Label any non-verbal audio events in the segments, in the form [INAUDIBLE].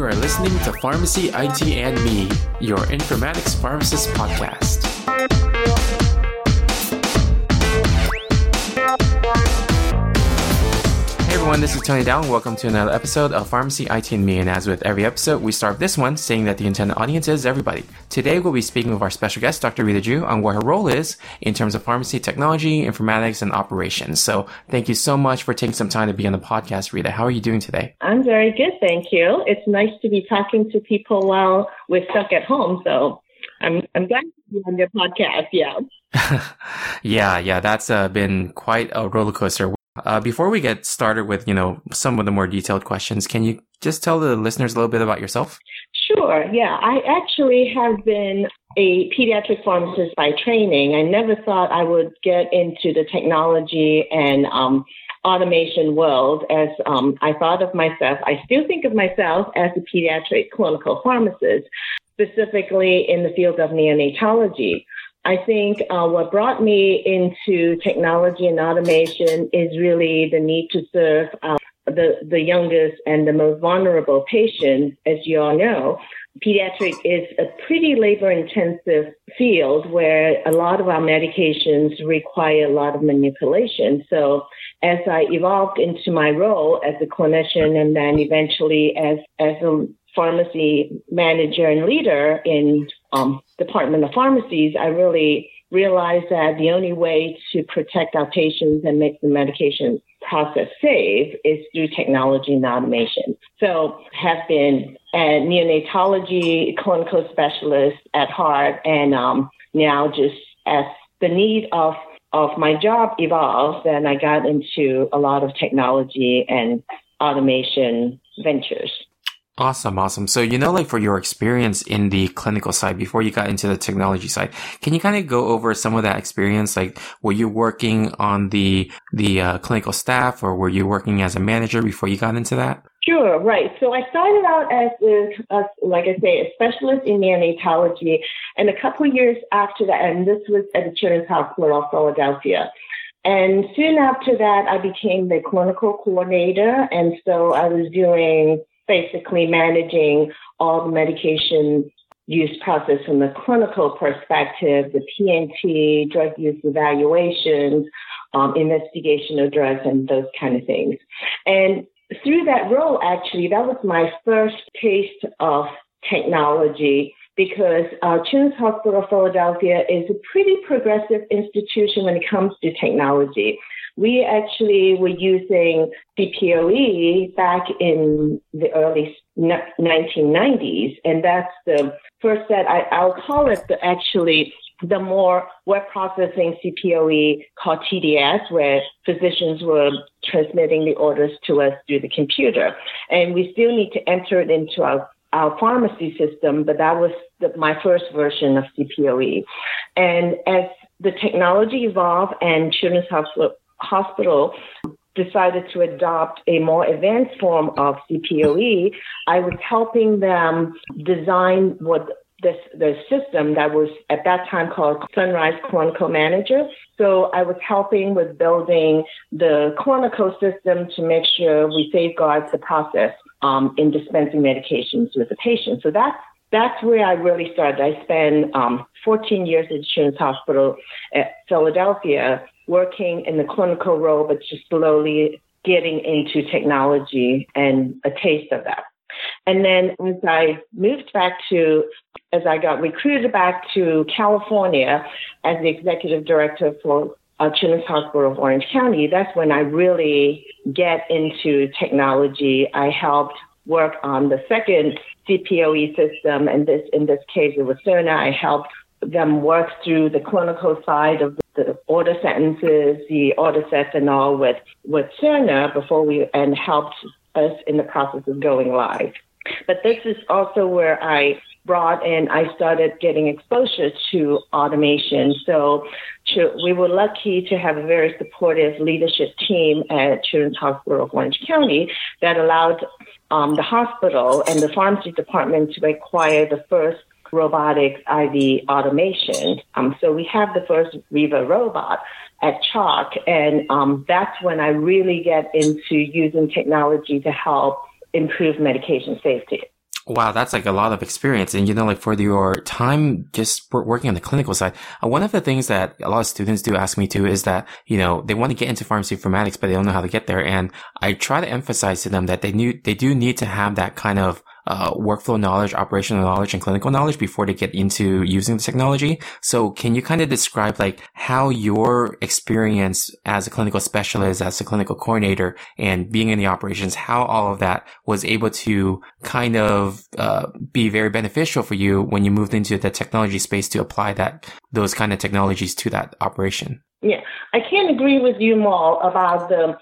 You are listening to Pharmacy IT and Me, your informatics pharmacist podcast. Everyone, this is Tony Dao. Welcome to another episode of Pharmacy IT and Me. And as with every episode, we start this one saying that the intended audience is everybody. Today, we'll be speaking with our special guest, Dr. Rita Jew, on what her role is in terms of pharmacy technology, informatics, and operations. So, thank you so much for taking some time to be on the podcast, Rita. How are you doing today? I'm very good, thank you. It's nice to be talking to people while we're stuck at home. So, I'm I'm glad to be on your podcast. Yeah. [LAUGHS] yeah, yeah, that's uh, been quite a roller coaster. Uh, before we get started with, you know, some of the more detailed questions, can you just tell the listeners a little bit about yourself? Sure. Yeah, I actually have been a pediatric pharmacist by training. I never thought I would get into the technology and um, automation world as um, I thought of myself. I still think of myself as a pediatric clinical pharmacist, specifically in the field of neonatology. I think uh, what brought me into technology and automation is really the need to serve uh, the, the youngest and the most vulnerable patients. As you all know, pediatric is a pretty labor intensive field where a lot of our medications require a lot of manipulation. So as I evolved into my role as a clinician and then eventually as, as a pharmacy manager and leader in um, Department of Pharmacies, I really realized that the only way to protect our patients and make the medication process safe is through technology and automation. So have been a neonatology clinical specialist at heart and um, now just as the need of of my job evolved, then I got into a lot of technology and automation ventures. Awesome, awesome. So, you know, like for your experience in the clinical side before you got into the technology side, can you kind of go over some of that experience? Like, were you working on the the uh, clinical staff, or were you working as a manager before you got into that? Sure, right. So I started out as, a, as like I say, a specialist in neonatology, and a couple years after that, and this was at the Children's Hospital of Philadelphia. And soon after that, I became the clinical coordinator, and so I was doing basically managing all the medication use process from the clinical perspective, the P&T, drug use evaluations, um, investigation of drugs, and those kind of things. And through that role, actually, that was my first taste of technology because uh, Children's Hospital of Philadelphia is a pretty progressive institution when it comes to technology. We actually were using CPOE back in the early 1990s, and that's the first set. I, I'll call it the actually the more web processing CPOE called TDS, where physicians were transmitting the orders to us through the computer. And we still need to enter it into our, our pharmacy system, but that was the, my first version of CPOE. And as the technology evolved and Children's Hospital hospital decided to adopt a more advanced form of CPOE, I was helping them design what this the system that was at that time called Sunrise Clinical Manager. So I was helping with building the clinical system to make sure we safeguard the process um, in dispensing medications with the patient. So that's that's where I really started. I spent um, 14 years at Children's Hospital at Philadelphia working in the clinical role, but just slowly getting into technology and a taste of that. And then as I moved back to, as I got recruited back to California as the executive director for uh, Children's Hospital of Orange County, that's when I really get into technology. I helped work on the second CPOE system, and this in this case it was Cerner. I helped them work through the clinical side of the order sentences, the order sets and all with, with Cerner before we, and helped us in the process of going live. But this is also where I brought in, I started getting exposure to automation. So to, we were lucky to have a very supportive leadership team at Children's Hospital of Orange County that allowed um, the hospital and the pharmacy department to acquire the first robotics IV automation. Um, so we have the first Riva robot at CHOC, and um, that's when I really get into using technology to help improve medication safety. Wow, that's like a lot of experience. And you know, like for your time just working on the clinical side, uh, one of the things that a lot of students do ask me too is that, you know, they want to get into pharmacy informatics, but they don't know how to get there. And I try to emphasize to them that they knew, they do need to have that kind of uh, workflow knowledge, operational knowledge, and clinical knowledge before they get into using the technology. So can you kind of describe like how your experience as a clinical specialist, as a clinical coordinator, and being in the operations, how all of that was able to kind of uh, be very beneficial for you when you moved into the technology space to apply that those kind of technologies to that operation? Yeah, I can't agree with you, Mal, about the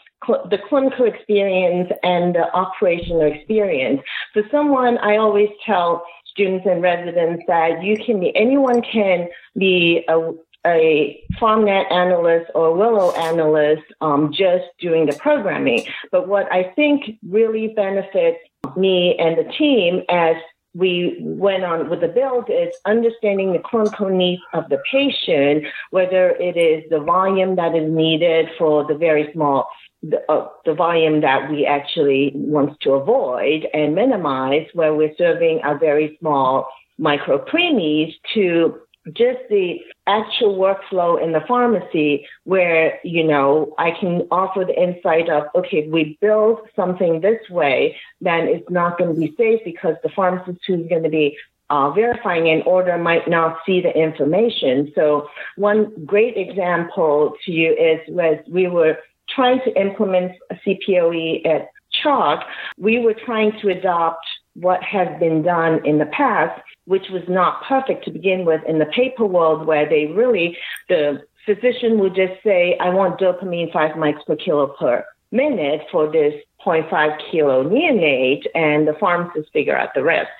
the clinical experience and the operational experience. For someone, I always tell students and residents that you can be anyone can be a a PharmNet analyst or Willow analyst um, just doing the programming. But what I think really benefits me and the team as we went on with the build is understanding the clinical needs of the patient, whether it is the volume that is needed for the very small, the, uh, the volume that we actually want to avoid and minimize, where we're serving a very small micro preemies to just the actual workflow in the pharmacy where, you know, I can offer the insight of, okay, we build something this way, then it's not going to be safe because the pharmacist who's going to be uh, verifying an order might not see the information. So one great example to you is was we were trying to implement CPOE at CHOC, we were trying to adopt what has been done in the past, which was not perfect to begin with in the paper world where they really, the physician would just say, I want dopamine 5 mics per kilo per minute for this 0.5 kilo neonate, and the pharmacist figure out the rest.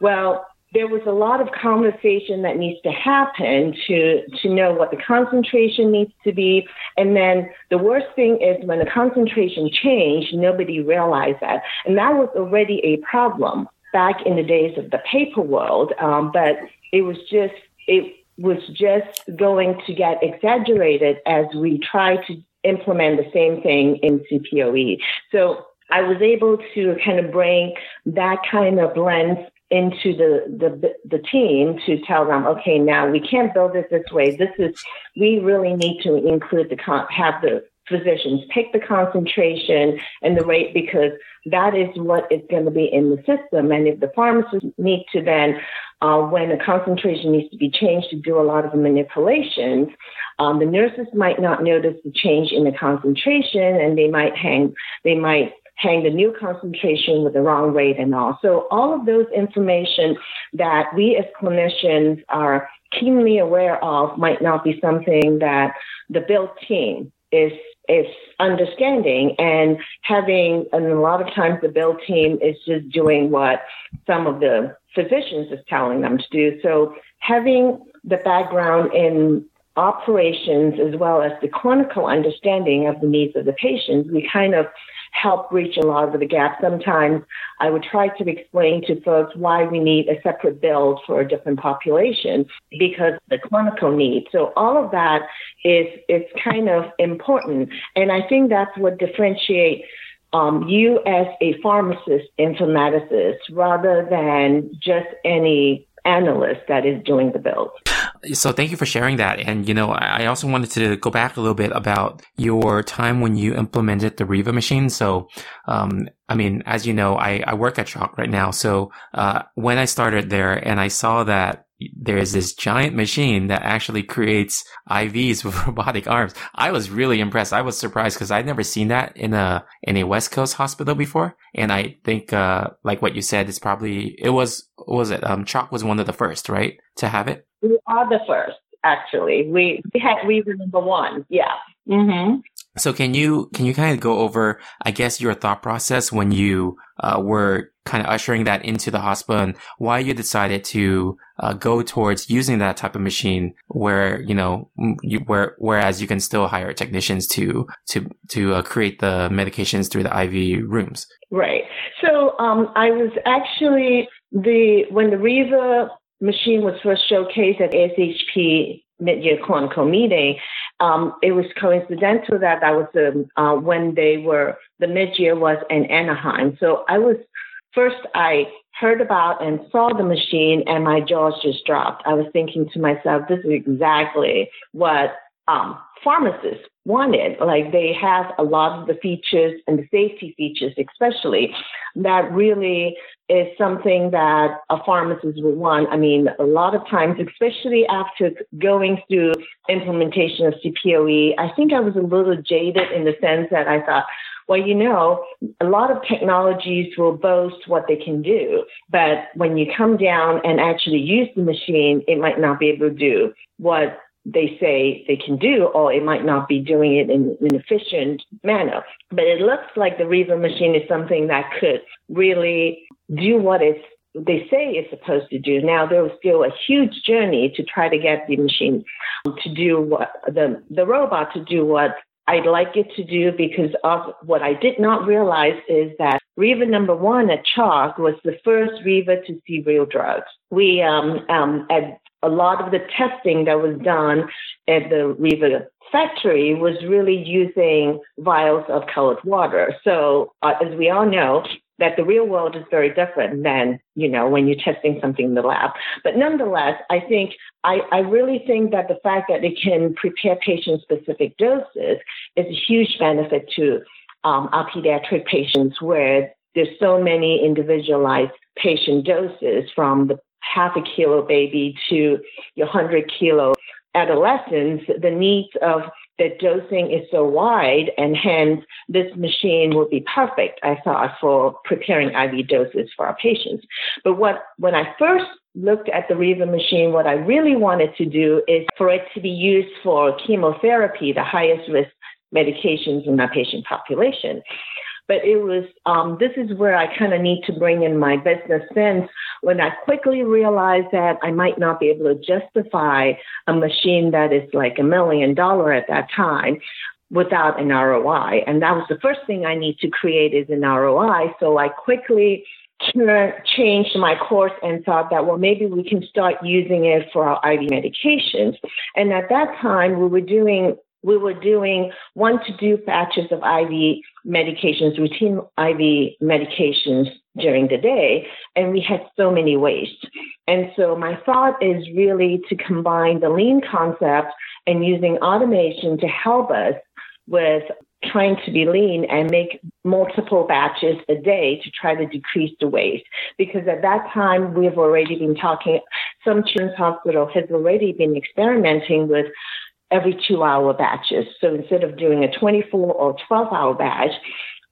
Well, there was a lot of conversation that needs to happen to to know what the concentration needs to be. And then the worst thing is when the concentration changed nobody realized that. And that was already a problem back in the days of the paper world. Um, but it was just it was just going to get exaggerated as we try to implement the same thing in CPOE so I was able to kind of bring that kind of lens into the, the the team to tell them, okay, now we can't build it this way. This is we really need to include the con- have the physicians pick the concentration and the rate because that is what is going to be in the system. And if the pharmacists need to then, uh, when the concentration needs to be changed to do a lot of manipulations, um, the nurses might not notice the change in the concentration and they might hang, they might hang the new concentration with the wrong rate and all. So all of those information that we as clinicians are keenly aware of might not be something that the build team is is understanding and having and a lot of times the build team is just doing what some of the physicians is telling them to do. So having the background in operations as well as the clinical understanding of the needs of the patients, we kind of help bridge a lot of the gaps. Sometimes I would try to explain to folks why we need a separate build for a different population because the clinical need. So all of that is is kind of important, and I think that's what differentiates um, you as a pharmacist informaticist rather than just any analyst that is doing the build. So thank you for sharing that. And, you know, I also wanted to go back a little bit about your time when you implemented the Riva machine. So, um, I mean, as you know, I, I work at CHOC right now. So, uh, when I started there and I saw that there is this giant machine that actually creates IVs [LAUGHS] with robotic arms. I was really impressed. I was surprised because I'd never seen that in a in a West Coast hospital before. And I think, uh, like what you said, it's probably it was was it um CHOC was one of the first, right, to have it. We are the first, actually. We we had we were number one. Yeah. Mm-hmm. So can you can you kind of go over, I guess, your thought process when you uh, were kind of ushering that into the hospital and why you decided to uh, go towards using that type of machine where you know you, where whereas you can still hire technicians to to to uh, create the medications through the IV rooms. Right. So um, I was actually the when the Riva machine was first showcased at ASHP mid-year clinical meeting. Um, it was coincidental that that was the, uh, when they were the mid-year was in Anaheim. So I was first I heard about and saw the machine and my jaws just dropped. I was thinking to myself, this is exactly what um, pharmacists wanted. Like they have a lot of the features and the safety features, especially that really is something that a pharmacist would want. I mean, a lot of times, especially after going through implementation of CPOE, I think I was a little jaded in the sense that I thought, well, you know, a lot of technologies will boast what they can do, but when you come down and actually use the machine, it might not be able to do what they say they can do, or it might not be doing it in an efficient manner. But it looks like the Riva machine is something that could really do what it's they say it's supposed to do. Now there was still a huge journey to try to get the machine to do what the the robot to do what I'd like it to do because of what I did not realize is that Riva number one at CHOC was the first Riva to see real drugs. We um, um, at a lot of the testing that was done at the Riva factory was really using vials of colored water. So, uh, as we all know, that the real world is very different than, you know, when you're testing something in the lab. But nonetheless, I think, I, I really think that the fact that it can prepare patient specific doses is a huge benefit to um, our pediatric patients where there's so many individualized patient doses from the half a kilo baby to your 100 kilo adolescents, the needs of the dosing is so wide, and hence this machine will be perfect, I thought, for preparing IV doses for our patients. But what when I first looked at the Riva machine, what I really wanted to do is for it to be used for chemotherapy, the highest risk medications in my patient population. But it was, um, this is where I kind of need to bring in my business sense when I quickly realized that I might not be able to justify a machine that is like a million dollar at that time without an ROI. And that was the first thing I need to create is an ROI. So I quickly changed my course and thought that, well, maybe we can start using it for our IV medications. And at that time, we were doing we were doing one to two batches of IV medications, routine IV medications during the day, and we had so many wastes. And so my thought is really to combine the lean concept and using automation to help us with trying to be lean and make multiple batches a day to try to decrease the waste. Because at that time, we've already been talking, some children's hospital has already been experimenting with every two hour batches. So instead of doing a 24 or 12 hour batch,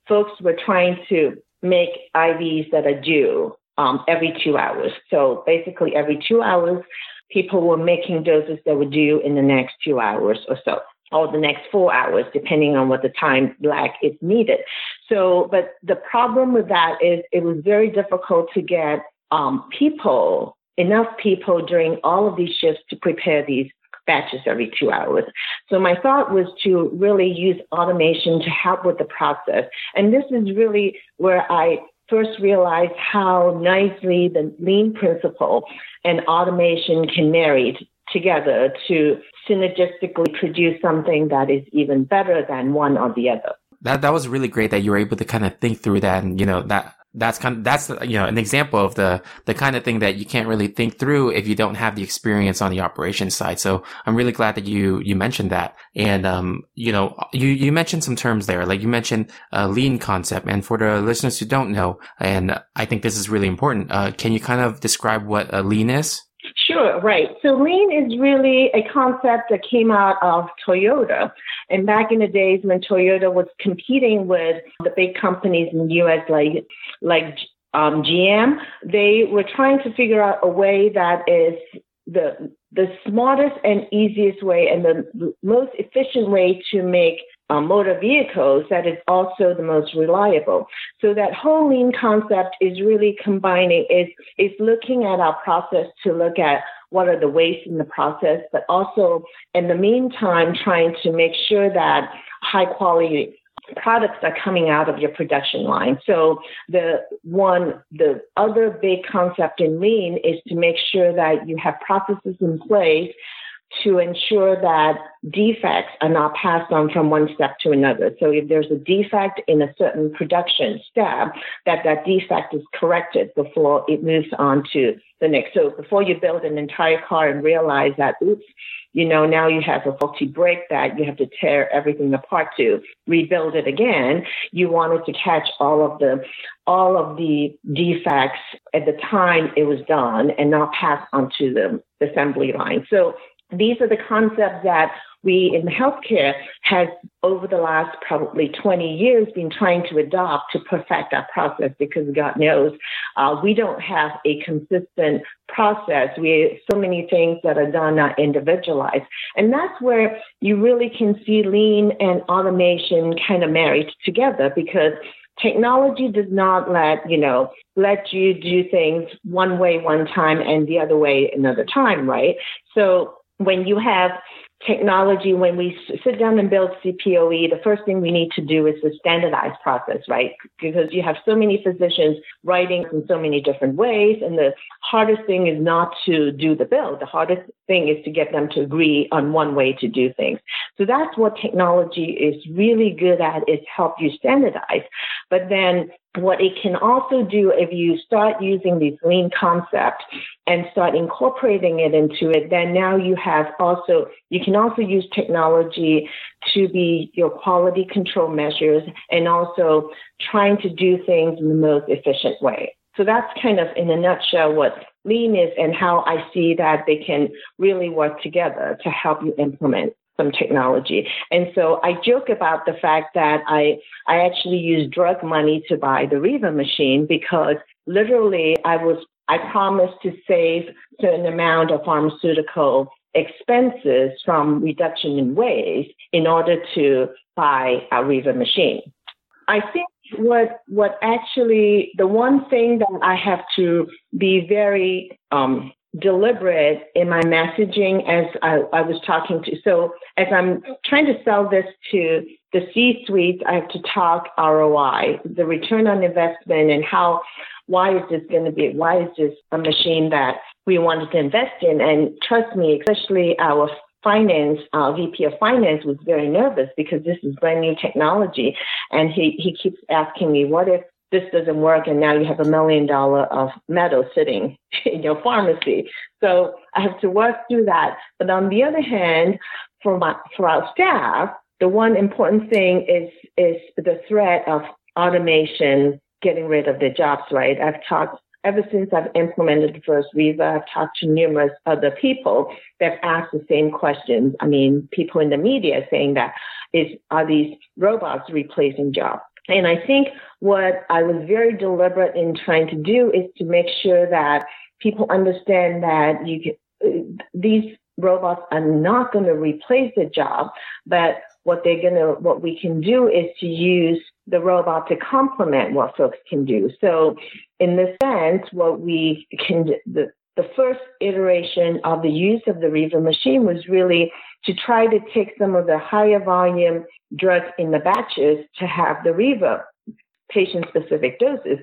folks were trying to make IVs that are due um, every two hours. So basically, every two hours, people were making doses that were due in the next two hours or so, or the next four hours, depending on what the time lag is needed. So, but the problem with that is it was very difficult to get um, people, enough people during all of these shifts to prepare these batches every two hours. So my thought was to really use automation to help with the process. And this is really where I first realized how nicely the lean principle and automation can marry together to synergistically produce something that is even better than one or the other. That that was really great that you were able to kind of think through that and you know that that's kind of, that's, you know, an example of the, the kind of thing that you can't really think through if you don't have the experience on the operations side. So I'm really glad that you, you mentioned that. And, um, you know, you, you mentioned some terms there, like you mentioned a lean concept. And for the listeners who don't know, and I think this is really important, uh, can you kind of describe what a lean is? Sure, right. So lean is really a concept that came out of Toyota. And back in the days when Toyota was competing with the big companies in the US like like um, GM, they were trying to figure out a way that is the the smartest and easiest way and the most efficient way to make uh, motor vehicles that is also the most reliable. So that whole lean concept is really combining is is looking at our process to look at what are the wastes in the process, but also in the meantime trying to make sure that high quality products are coming out of your production line. So the one, the other big concept in lean is to make sure that you have processes in place to ensure that defects are not passed on from one step to another. So if there's a defect in a certain production step, that that defect is corrected before it moves on to the next. So before you build an entire car and realize that, oops, you know, now you have a faulty brake that you have to tear everything apart to rebuild it again. You wanted to catch all of the all of the defects at the time it was done and not pass onto the assembly line. So these are the concepts that we in healthcare has over the last probably 20 years been trying to adopt to perfect our process because God knows uh, we don't have a consistent process. We so many things that are done are individualized, and that's where you really can see lean and automation kind of married together because technology does not let you know let you do things one way one time and the other way another time right so when you have technology, when we sit down and build CPOE, the first thing we need to do is the standardized process, right? Because you have so many physicians writing in so many different ways. And the hardest thing is not to do the build. The hardest thing is to get them to agree on one way to do things. So that's what technology is really good at is help you standardize. But then what it can also do if you start using these lean concepts and start incorporating it into it, then now you have also, you can also use technology to be your quality control measures and also trying to do things in the most efficient way. So that's kind of in a nutshell what lean is and how I see that they can really work together to help you implement some technology. And so I joke about the fact that I, I actually used drug money to buy the Riva machine because literally I was, I promised to save certain amount of pharmaceutical expenses from reduction in waste in order to buy a Riva machine. I think what what actually the one thing that I have to be very um, deliberate in my messaging as I, I, was talking to. So as I'm trying to sell this to the C-suite, I have to talk ROI, the return on investment, and how why is this going to be? Why is this a machine that we wanted to invest in? And trust me, especially our finance, uh, VP of finance was very nervous because this is brand new technology. And he, he keeps asking me, what if this doesn't work and now you have a million dollar of metal sitting [LAUGHS] in your pharmacy. So I have to work through that. But on the other hand, for my, for our staff, the one important thing is, is the threat of automation getting rid of the jobs, right? I've talked ever since I've implemented the first Riva, I've talked to numerous other people that asked the same questions. I mean, people in the media saying that is, are these robots replacing jobs? And I think what I was very deliberate in trying to do is to make sure that people understand that you can, these robots are not going to replace the job, but what they're going to, what we can do is to use the robot to complement what folks can do. So in this sense, what we can, the, the first iteration of the use of the Riva machine was really to try to take some of the higher volume drugs in the batches to have the Riva patient specific doses.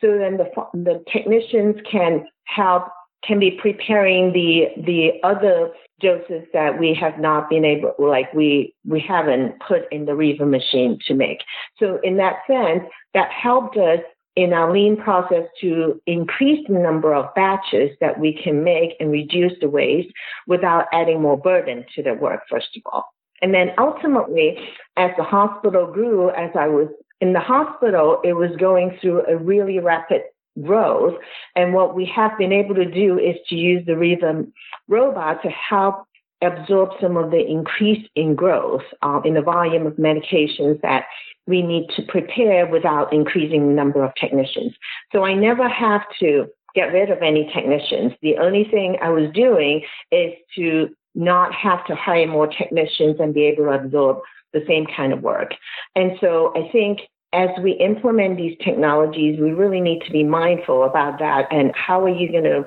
So then the, the technicians can help, can be preparing the, the other doses that we have not been able, like we, we haven't put in the Riva machine to make. So in that sense, that helped us in our lean process to increase the number of batches that we can make and reduce the waste without adding more burden to the work, first of all. And then ultimately, as the hospital grew, as I was in the hospital, it was going through a really rapid growth. And what we have been able to do is to use the Riva robot to help absorb some of the increase in growth uh, in the volume of medications that we need to prepare without increasing the number of technicians. So I never have to get rid of any technicians. The only thing I was doing is to not have to hire more technicians and be able to absorb the same kind of work. And so I think as we implement these technologies, we really need to be mindful about that. And how are you going to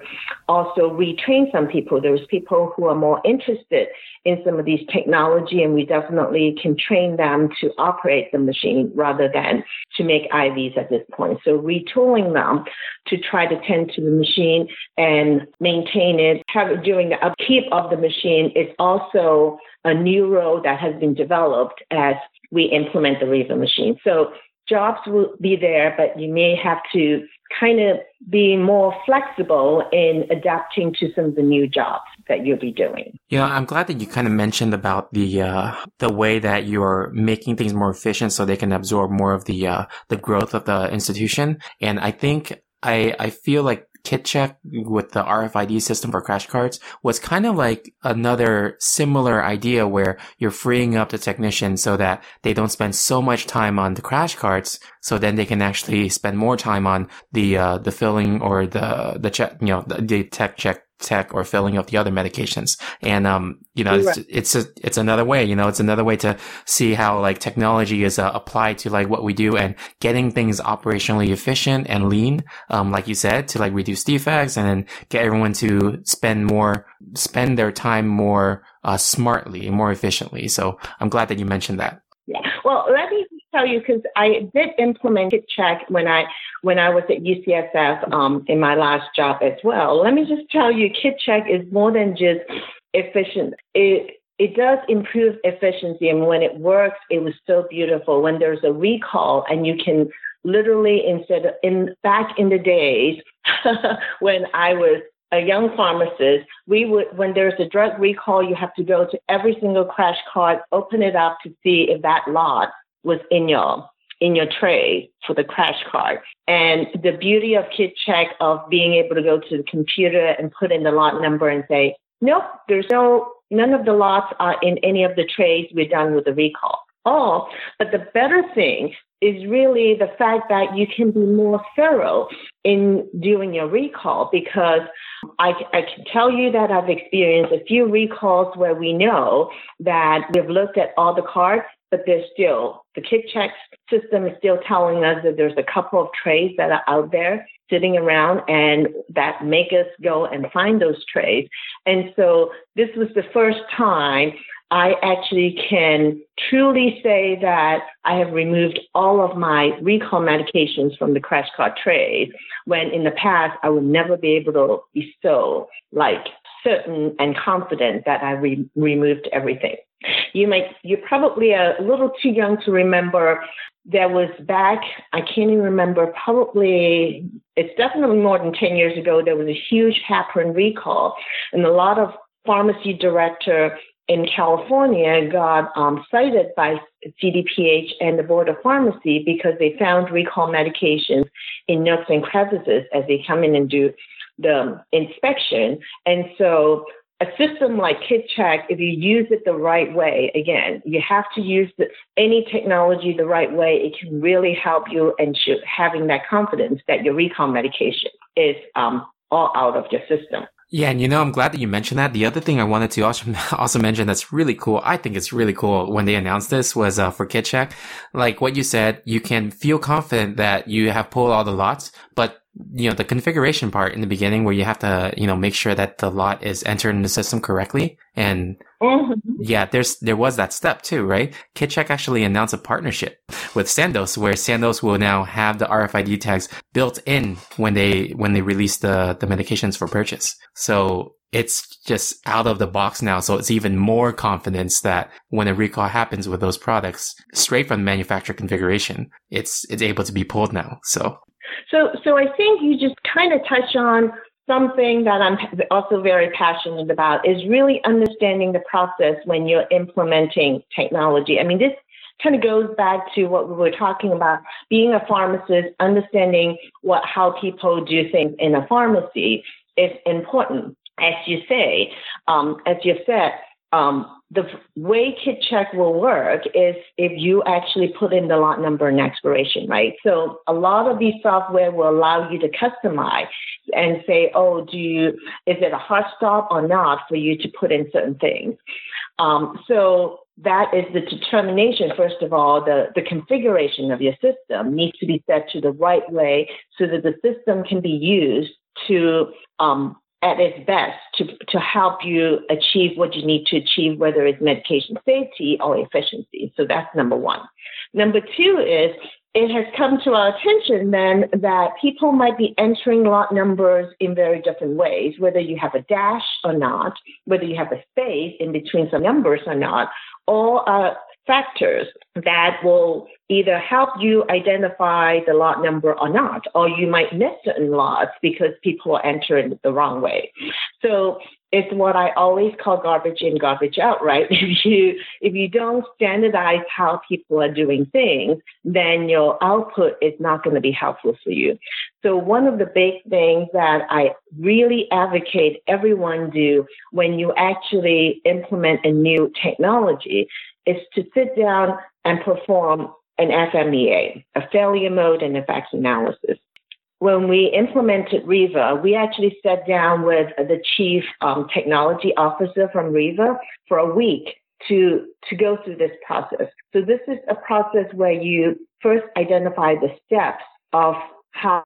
also retrain some people? There's people who are more interested in some of these technology, and we definitely can train them to operate the machine rather than to make IVs at this point. So retooling them to try to tend to the machine and maintain it, have doing the upkeep of the machine is also a new role that has been developed as we implement the Riva machine. So jobs will be there, but you may have to kind of be more flexible in adapting to some of the new jobs that you'll be doing. Yeah, I'm glad that you kind of mentioned about the uh, the way that you're making things more efficient so they can absorb more of the uh, the growth of the institution. And I think I I feel like KitCheck with the RFID system for crash cards was kind of like another similar idea where you're freeing up the technician so that they don't spend so much time on the crash cards. So then they can actually spend more time on the, uh, the filling or the, the check, you know, the, the tech check tech or filling up the other medications. And, um, you know, it's, it's, a, it's another way, you know, it's another way to see how like technology is uh, applied to like what we do and getting things operationally efficient and lean. Um, like you said, to like reduce defects and then get everyone to spend more, spend their time more, uh, smartly, more efficiently. So I'm glad that you mentioned that. Yeah. Well, tell you because I did implement Check when I when I was at UCSF um, in my last job as well. Let me just tell you, Kit Check is more than just efficient. It it does improve efficiency, and when it works, it was so beautiful. When there's a recall, and you can literally instead of in back in the days [LAUGHS] when I was a young pharmacist, we would, when there's a drug recall, you have to go to every single crash card, open it up to see if that lot was in your in your tray for the crash card. And the beauty of KitCheck of being able to go to the computer and put in the lot number and say, nope, there's no, none of the lots are in any of the trays. We're done with the recall. Oh, but the better thing is really the fact that you can be more thorough in doing your recall because I, I, can tell you that I've experienced a few recalls where we know that we've looked at all the cards, but there's still the KitCheck system is still telling us that there's a couple of trays that are out there sitting around and that make us go and find those trays. And so this was the first time I actually can truly say that I have removed all of my recall medications from the crash cart trays when in the past I would never be able to be so like certain and confident that I re- removed everything. You might, you're probably a little too young to remember there was back, I can't even remember, probably, it's definitely more than 10 years ago, there was a huge heparin recall and a lot of pharmacy director in California got um, cited by CDPH and the Board of Pharmacy because they found recall medications in nooks and crevices as they come in and do the inspection. And so a system like KitCheck, if you use it the right way, again, you have to use the, any technology the right way. It can really help you and having that confidence that your recall medication is um, all out of your system. Yeah, and you know, I'm glad that you mentioned that. The other thing I wanted to also, [LAUGHS] also mention that's really cool, I think it's really cool when they announced this was uh, for KitCheck. Like what you said, you can feel confident that you have pulled all the lots, but you know, the configuration part in the beginning where you have to, you know, make sure that the lot is entered in the system correctly. And mm-hmm. yeah, there's, there was that step too, right? KitCheck actually announced a partnership with Sandoz where Sandoz will now have the RFID tags built in when they, when they release the, the medications for purchase. So it's just out of the box now. So it's even more confidence that when a recall happens with those products straight from the manufacturer configuration, it's, it's able to be pulled now. So so, so I think you just kind of touch on something that I'm also very passionate about is really understanding the process when you're implementing technology. I mean, this kind of goes back to what we were talking about being a pharmacist, understanding what how people do things in a pharmacy is important. As you say, um, as you said, um, the way KitCheck will work is if you actually put in the lot number and expiration, right? So a lot of these software will allow you to customize and say, oh, do you, is it a hard stop or not for you to put in certain things? Um, so that is the determination, first of all, the, the configuration of your system needs to be set to the right way so that the system can be used to um, at its best to, to help you achieve what you need to achieve, whether it's medication safety or efficiency. So that's number one. Number two is it has come to our attention then that people might be entering lot numbers in very different ways, whether you have a dash or not, whether you have a space in between some numbers or not, or are factors that will either help you identify the lot number or not, or you might miss certain lots because people are entering the wrong way. So it's what I always call garbage in, garbage out, right? [LAUGHS] If you if you don't standardize how people are doing things, then your output is not going to be helpful for you. So one of the big things that I really advocate everyone do when you actually implement a new technology is to sit down and perform an FMEA, a failure mode and effects analysis when we implemented Riva, we actually sat down with the chief um, technology officer from Riva for a week to to go through this process. So this is a process where you first identify the steps of how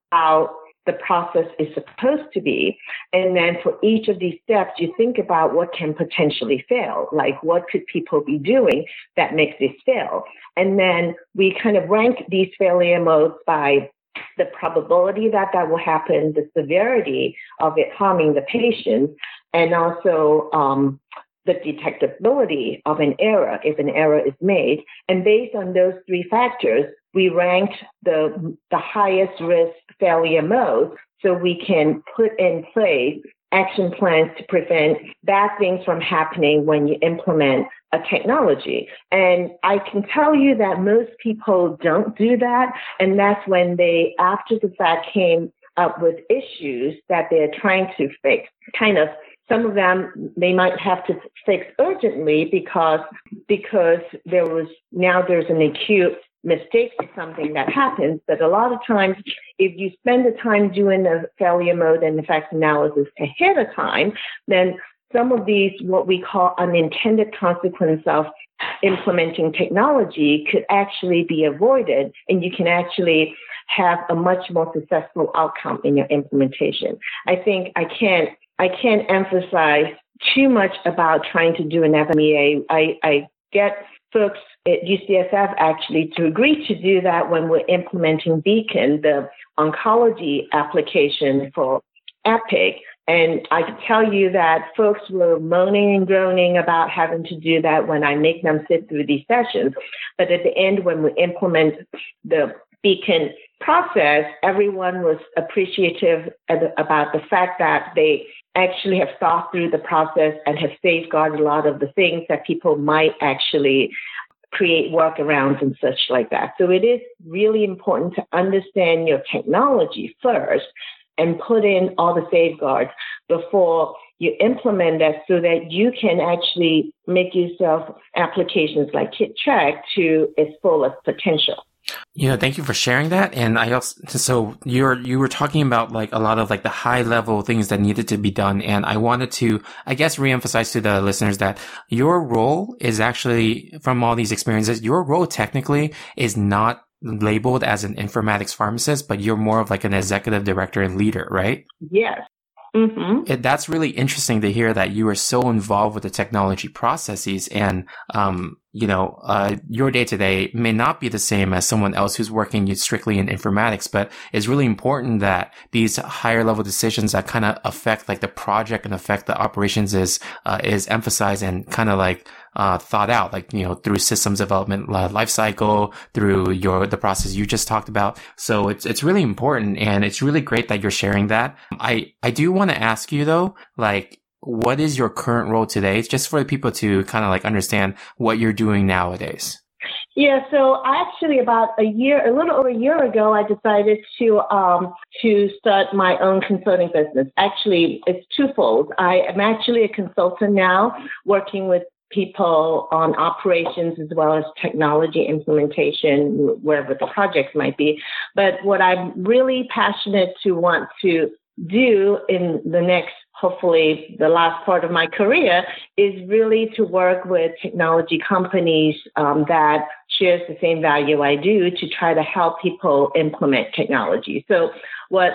the process is supposed to be. And then for each of these steps, you think about what can potentially fail. Like what could people be doing that makes this fail? And then we kind of rank these failure modes by the probability that that will happen, the severity of it harming the patient, and also um, the detectability of an error if an error is made. And based on those three factors, we ranked the, the highest risk failure modes so we can put in place action plans to prevent bad things from happening when you implement a technology. And I can tell you that most people don't do that. And that's when they, after the fact, came up with issues that they're trying to fix. Kind of, some of them they might have to fix urgently because, because there was, now there's an acute mistake or something that happens, but a lot of times, if you spend the time doing the failure mode and effects analysis ahead of time, then some of these, what we call unintended consequence of implementing technology could actually be avoided and you can actually have a much more successful outcome in your implementation. I think I can't, I can't emphasize too much about trying to do an FMEA. I, I get folks at UCSF actually to agree to do that when we're implementing Beacon, the oncology application for Epic. And I can tell you that folks were moaning and groaning about having to do that when I make them sit through these sessions. But at the end, when we implement the Beacon process, everyone was appreciative about the fact that they actually have thought through the process and have safeguarded a lot of the things that people might actually create workarounds and such like that. So it is really important to understand your technology first and put in all the safeguards before you implement that so that you can actually make yourself applications like KitCheck to its fullest potential. You know, thank you for sharing that. And I also, so you're, you were talking about like a lot of like the high level things that needed to be done. And I wanted to, I guess, reemphasize to the listeners that your role is actually from all these experiences, your role technically is not labeled as an informatics pharmacist, but you're more of like an executive director and leader, right? Yes. Mm-hmm. It, that's really interesting to hear that you are so involved with the technology processes and, um, you know, uh, your day to day may not be the same as someone else who's working strictly in informatics, but it's really important that these higher level decisions that kind of affect like the project and affect the operations is, uh, is emphasized and kind of like, uh, thought out, like, you know, through systems development uh, life cycle, through your, the process you just talked about. So it's, it's really important and it's really great that you're sharing that. I, I do want to ask you though, like, what is your current role today? It's just for the people to kind of like understand what you're doing nowadays. Yeah, so I actually about a year, a little over a year ago, I decided to um, to start my own consulting business. Actually, it's twofold. I am actually a consultant now, working with people on operations as well as technology implementation, wherever the projects might be. But what I'm really passionate to want to do in the next hopefully the last part of my career is really to work with technology companies um, that shares the same value I do to try to help people implement technology. So what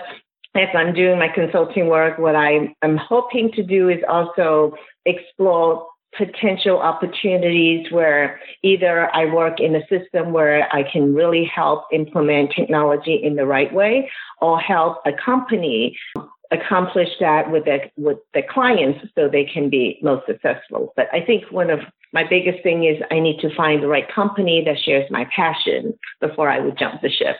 if I'm doing my consulting work, what I am hoping to do is also explore potential opportunities where either I work in a system where I can really help implement technology in the right way or help a company accomplish that with the, with the clients so they can be most successful. But I think one of my biggest thing is I need to find the right company that shares my passion before I would jump the ship.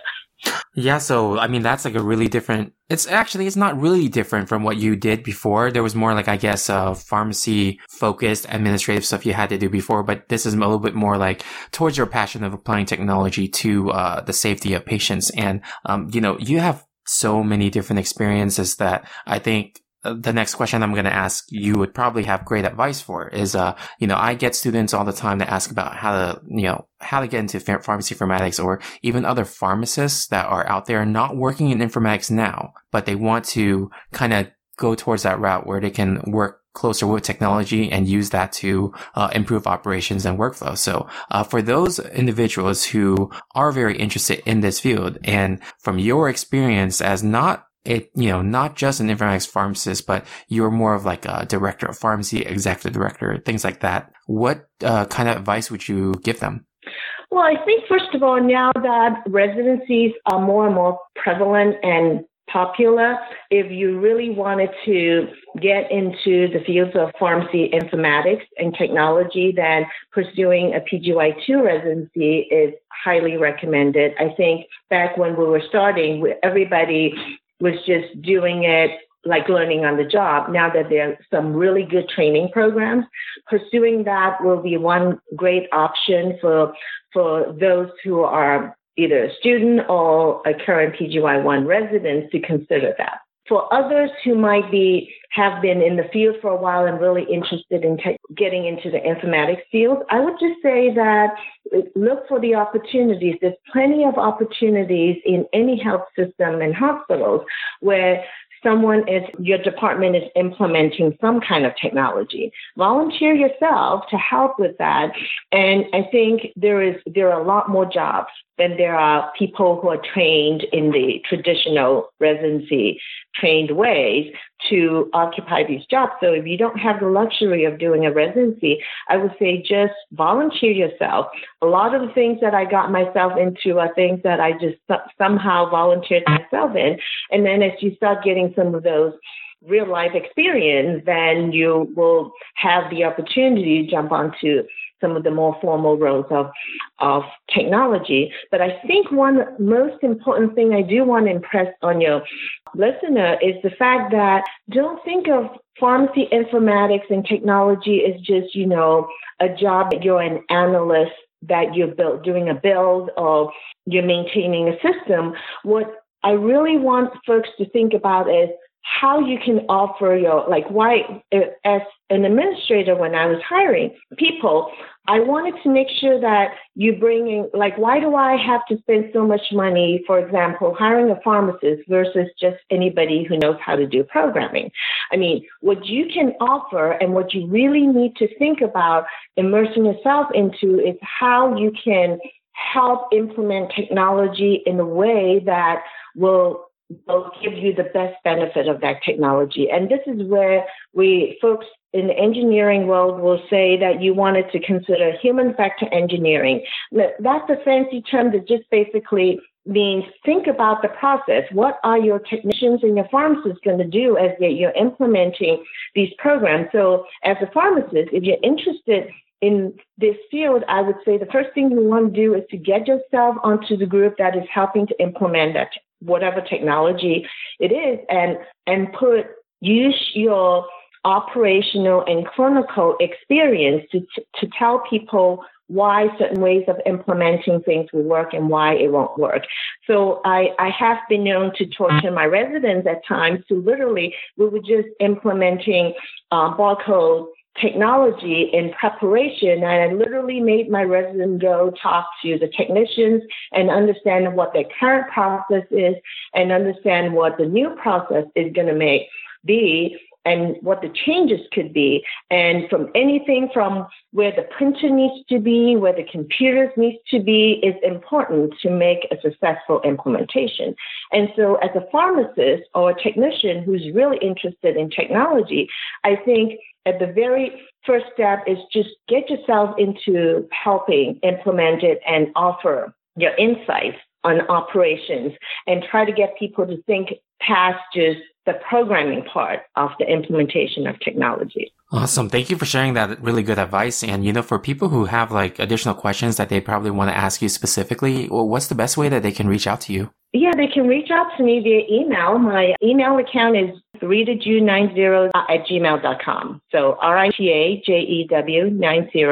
Yeah, so I mean that's like a really different. It's actually it's not really different from what you did before. There was more like I guess uh, pharmacy focused administrative stuff you had to do before, but this is a little bit more like towards your passion of applying technology to uh, the safety of patients. And um, you know you have so many different experiences that I think the next question I'm going to ask you would probably have great advice for is, uh, you know, I get students all the time that ask about how to, you know, how to get into pharmacy informatics or even other pharmacists that are out there not working in informatics now, but they want to kind of go towards that route where they can work closer with technology and use that to uh, improve operations and workflow. So uh, for those individuals who are very interested in this field and from your experience as not it, you know, not just an informatics pharmacist, but you're more of like a director of pharmacy, executive director, things like that. What uh, kind of advice would you give them? Well, I think first of all, now that residencies are more and more prevalent and popular, if you really wanted to get into the fields of pharmacy informatics and technology, then pursuing a PGY2 residency is highly recommended. I think back when we were starting, everybody was just doing it like learning on the job. Now that there are some really good training programs, pursuing that will be one great option for for those who are either a student or a current PGY1 resident to consider that. For others who might be have been in the field for a while and really interested in getting into the informatics field, I would just say that uh, look for the opportunities. There's plenty of opportunities in any health system and hospitals where someone is, your department is implementing some kind of technology. Volunteer yourself to help with that. And I think there is, there are a lot more jobs than there are people who are trained in the traditional residency trained ways to occupy these jobs. So if you don't have the luxury of doing a residency, I would say just volunteer yourself. A lot of the things that I got myself into are things that I just somehow volunteered myself in. And then as you start getting some of those real life experience, then you will have the opportunity to jump onto some of the more formal roles of, of technology. But I think one most important thing I do want to impress on your listener is the fact that don't think of pharmacy informatics and technology as just, you know, a job that you're an analyst that you're built doing a build or you're maintaining a system. What I really want folks to think about is how you can offer your like why uh, as an administrator when i was hiring people i wanted to make sure that you bring in like why do i have to spend so much money for example hiring a pharmacist versus just anybody who knows how to do programming? I mean what you can offer and what you really need to think about immersing yourself into is how you can help implement technology in a way that will will give you the best benefit of that technology. And this is where we folks in the engineering world will say that you wanted to consider human factor engineering. That's a fancy term that just basically means think about the process. What are your technicians and your pharmacists going to do as you're implementing these programs? So as a pharmacist, if you're interested in this field, I would say the first thing you want to do is to get yourself onto the group that is helping to implement that whatever technology it is and and put use your operational and clinical experience to to tell people why certain ways of implementing things will work and why it won't work. So I, I have been known to torture my residents at times to literally, we were just implementing uh, barcode technology in preparation. And I literally made my resident go talk to the technicians and understand what their current process is and understand what the new process is going to make be and what the changes could be. And from anything from where the printer needs to be, where the computers needs to be is important to make a successful implementation. And so as a pharmacist or a technician who's really interested in technology, I think at the very first step is just get yourself into helping implement it and offer your insights on operations and try to get people to think past just the programming part of the implementation of technology. Awesome. Thank you for sharing that really good advice. And, you know, for people who have like additional questions that they probably want to ask you specifically, well, what's the best way that they can reach out to you? Yeah, they can reach out to me via email. My email account is ritajew90 at gmail.com. So R-I-T-A-J-E-W 90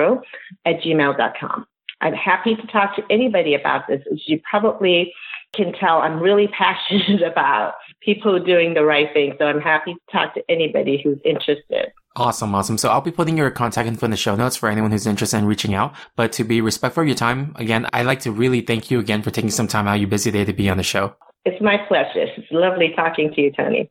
at gmail.com. I'm happy to talk to anybody about this. As you probably can tell, I'm really [LAUGHS] passionate about people doing the right thing. So I'm happy to talk to anybody who's interested. Awesome, awesome. So I'll be putting your contact info in the show notes for anyone who's interested in reaching out. But to be respectful of your time, again, I'd like to really thank you again for taking some time out of your busy day to be on the show. It's my pleasure. It's lovely talking to you, Tony.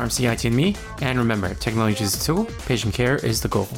Pharmacy IT and Me. And remember, technology is a tool, patient care is the goal.